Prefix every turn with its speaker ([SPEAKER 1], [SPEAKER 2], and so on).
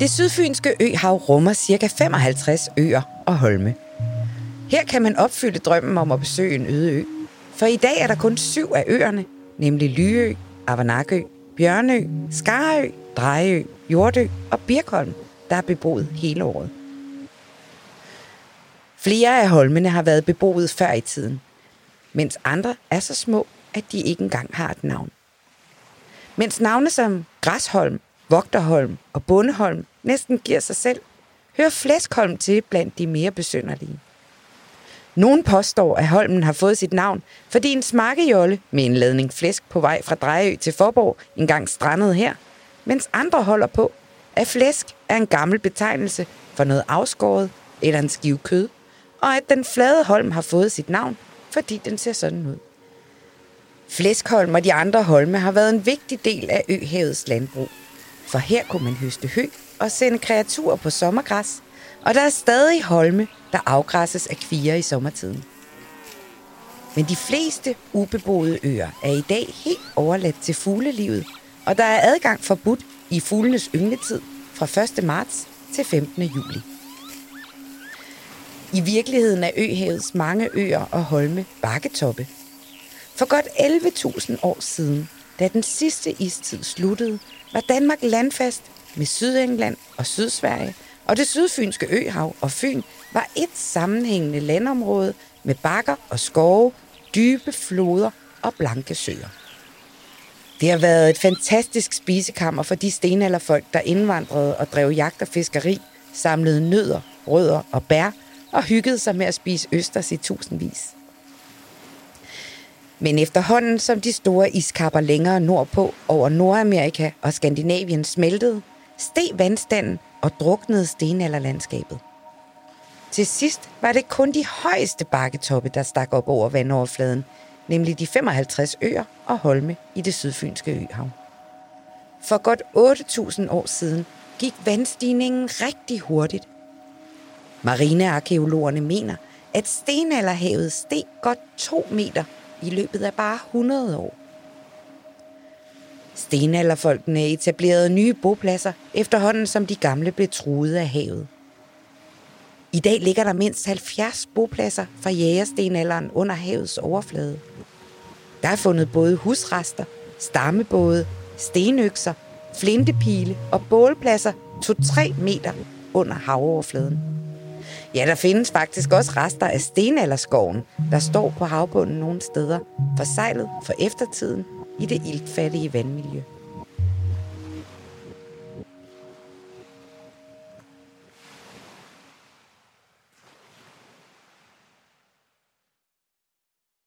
[SPEAKER 1] Det sydfynske øhav rummer ca. 55 øer og holme. Her kan man opfylde drømmen om at besøge en øde ø. For i dag er der kun syv af øerne, nemlig Lyø, Avanakø, Bjørnø, Skarø, Drejø, Jordø og Birkholm, der er beboet hele året. Flere af holmene har været beboet før i tiden, mens andre er så små, at de ikke engang har et navn. Mens navne som Græsholm, Vogterholm og Bondeholm næsten giver sig selv, hører Flæskholm til blandt de mere besynderlige. Nogen påstår, at Holmen har fået sit navn, fordi en smakkejolle med en ladning flæsk på vej fra Drejø til Forborg engang strandede her, mens andre holder på, at flæsk er en gammel betegnelse for noget afskåret eller en skive kød, og at den flade holm har fået sit navn, fordi den ser sådan ud. Flæskholm og de andre holme har været en vigtig del af øhavets landbrug, for her kunne man høste hø og sende kreaturer på sommergræs, og der er stadig holme, der afgræsses af kvier i sommertiden. Men de fleste ubeboede øer er i dag helt overladt til fuglelivet, og der er adgang forbudt i fuglenes yngletid fra 1. marts til 15. juli. I virkeligheden er øhavets mange øer og holme bakketoppe. For godt 11.000 år siden, da den sidste istid sluttede, var Danmark landfast med Sydengland og Sydsverige, og det sydfynske øhav og Fyn var et sammenhængende landområde med bakker og skove, dybe floder og blanke søer. Det har været et fantastisk spisekammer for de stenalderfolk, der indvandrede og drev jagt og fiskeri, samlede nødder, rødder og bær og hyggede sig med at spise østers i tusindvis. Men efterhånden som de store iskapper længere nordpå over Nordamerika og Skandinavien smeltede, steg vandstanden og druknede stenalderlandskabet. Til sidst var det kun de højeste bakketoppe, der stak op over vandoverfladen, nemlig de 55 øer og holme i det sydfynske øhav. For godt 8.000 år siden gik vandstigningen rigtig hurtigt. Marinearkeologerne mener, at stenalderhavet steg godt 2 meter i løbet af bare 100 år. Stenalderfolkene etablerede nye bopladser, efterhånden som de gamle blev truet af havet. I dag ligger der mindst 70 bopladser fra jægerstenalderen under havets overflade. Der er fundet både husrester, stammebåde, stenøkser, flintepile og bålpladser 2-3 meter under havoverfladen. Ja, der findes faktisk også rester af stenalderskoven, der står på havbunden nogle steder, forsejlet for eftertiden i det iltfattige vandmiljø.